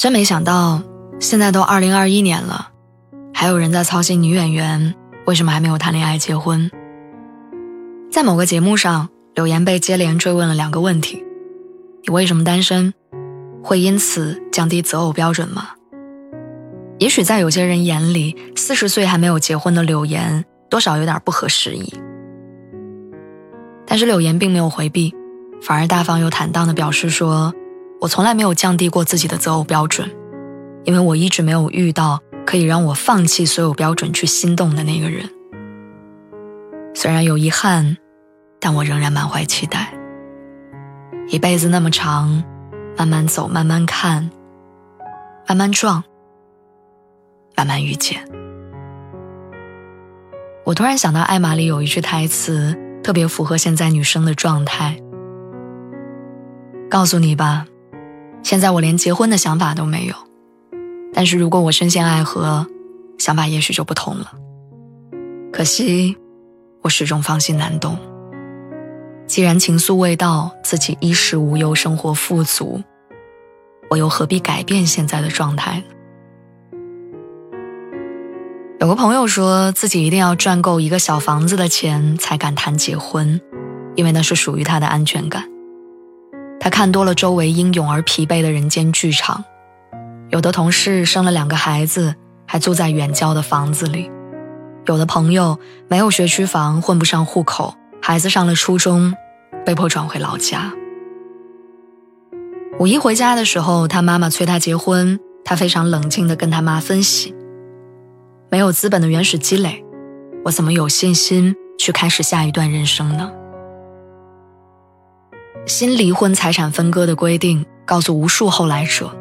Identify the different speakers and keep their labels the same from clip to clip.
Speaker 1: 真没想到，现在都二零二一年了，还有人在操心女演员为什么还没有谈恋爱结婚。在某个节目上，柳岩被接连追问了两个问题：你为什么单身？会因此降低择偶标准吗？也许在有些人眼里，四十岁还没有结婚的柳岩多少有点不合时宜。但是柳岩并没有回避，反而大方又坦荡地表示说。我从来没有降低过自己的择偶标准，因为我一直没有遇到可以让我放弃所有标准去心动的那个人。虽然有遗憾，但我仍然满怀期待。一辈子那么长，慢慢走，慢慢看，慢慢撞，慢慢遇见。我突然想到，《艾玛》里有一句台词，特别符合现在女生的状态。告诉你吧。现在我连结婚的想法都没有，但是如果我深陷爱河，想法也许就不同了。可惜，我始终放心难动。既然情愫未到，自己衣食无忧，生活富足，我又何必改变现在的状态呢？有个朋友说自己一定要赚够一个小房子的钱才敢谈结婚，因为那是属于他的安全感。他看多了周围英勇而疲惫的人间剧场，有的同事生了两个孩子，还住在远郊的房子里；有的朋友没有学区房，混不上户口，孩子上了初中，被迫转回老家。五一回家的时候，他妈妈催他结婚，他非常冷静地跟他妈分析：没有资本的原始积累，我怎么有信心去开始下一段人生呢？新离婚财产分割的规定告诉无数后来者：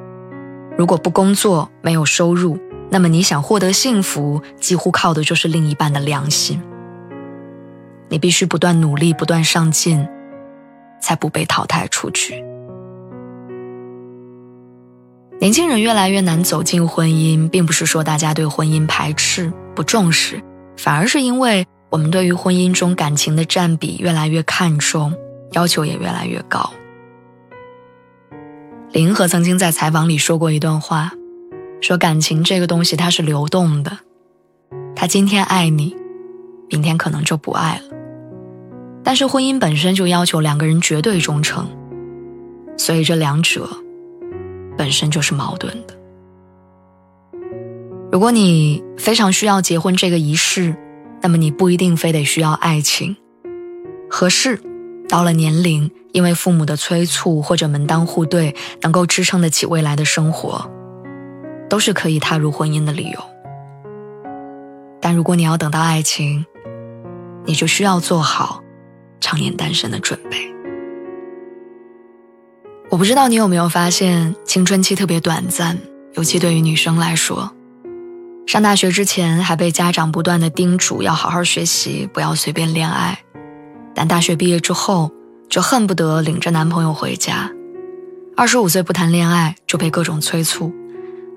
Speaker 1: 如果不工作、没有收入，那么你想获得幸福，几乎靠的就是另一半的良心。你必须不断努力、不断上进，才不被淘汰出局。年轻人越来越难走进婚姻，并不是说大家对婚姻排斥、不重视，反而是因为我们对于婚姻中感情的占比越来越看重。要求也越来越高。林和曾经在采访里说过一段话，说感情这个东西它是流动的，他今天爱你，明天可能就不爱了。但是婚姻本身就要求两个人绝对忠诚，所以这两者本身就是矛盾的。如果你非常需要结婚这个仪式，那么你不一定非得需要爱情，合适。到了年龄，因为父母的催促或者门当户对，能够支撑得起未来的生活，都是可以踏入婚姻的理由。但如果你要等到爱情，你就需要做好常年单身的准备。我不知道你有没有发现，青春期特别短暂，尤其对于女生来说，上大学之前还被家长不断的叮嘱要好好学习，不要随便恋爱。但大学毕业之后，就恨不得领着男朋友回家。二十五岁不谈恋爱就被各种催促，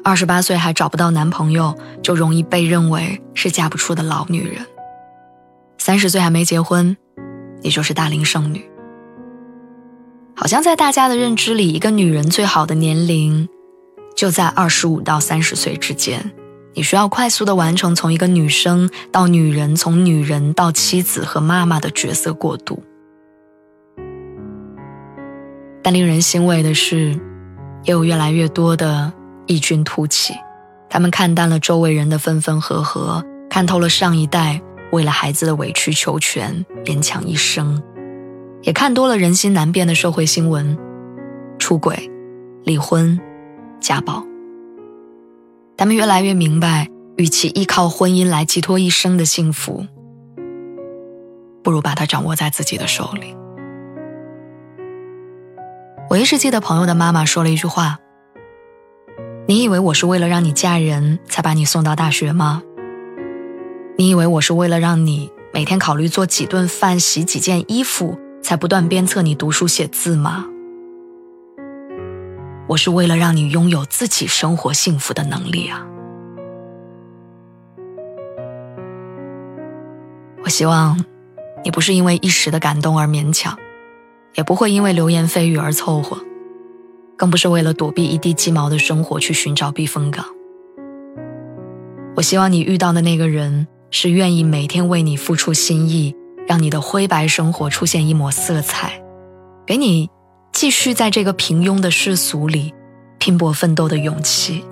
Speaker 1: 二十八岁还找不到男朋友，就容易被认为是嫁不出的老女人。三十岁还没结婚，也就是大龄剩女。好像在大家的认知里，一个女人最好的年龄，就在二十五到三十岁之间。你需要快速的完成从一个女生到女人，从女人到妻子和妈妈的角色过渡。但令人欣慰的是，也有越来越多的异军突起，他们看淡了周围人的分分合合，看透了上一代为了孩子的委曲求全、勉强一生，也看多了人心难辨的社会新闻：出轨、离婚、家暴。他们越来越明白，与其依靠婚姻来寄托一生的幸福，不如把它掌握在自己的手里。我一直记得朋友的妈妈说了一句话：“你以为我是为了让你嫁人才把你送到大学吗？你以为我是为了让你每天考虑做几顿饭、洗几件衣服才不断鞭策你读书写字吗？我是为了让你拥有自己生活幸福的能力啊！我希望你不是因为一时的感动而勉强。”也不会因为流言蜚语而凑合，更不是为了躲避一地鸡毛的生活去寻找避风港。我希望你遇到的那个人是愿意每天为你付出心意，让你的灰白生活出现一抹色彩，给你继续在这个平庸的世俗里拼搏奋斗的勇气，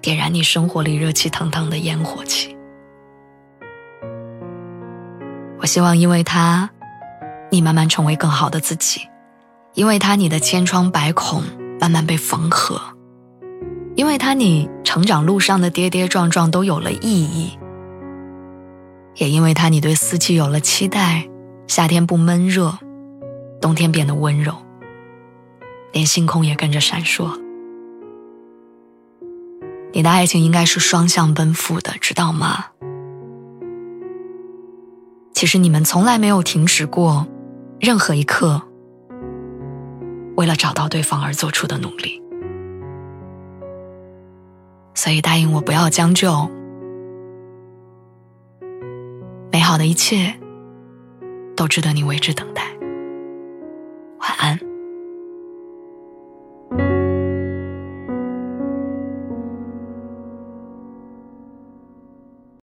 Speaker 1: 点燃你生活里热气腾腾的烟火气。我希望因为他。你慢慢成为更好的自己，因为他你的千疮百孔慢慢被缝合，因为他你成长路上的跌跌撞撞都有了意义，也因为他你对四季有了期待，夏天不闷热，冬天变得温柔，连星空也跟着闪烁。你的爱情应该是双向奔赴的，知道吗？其实你们从来没有停止过。任何一刻，为了找到对方而做出的努力，所以答应我不要将就，美好的一切都值得你为之等待。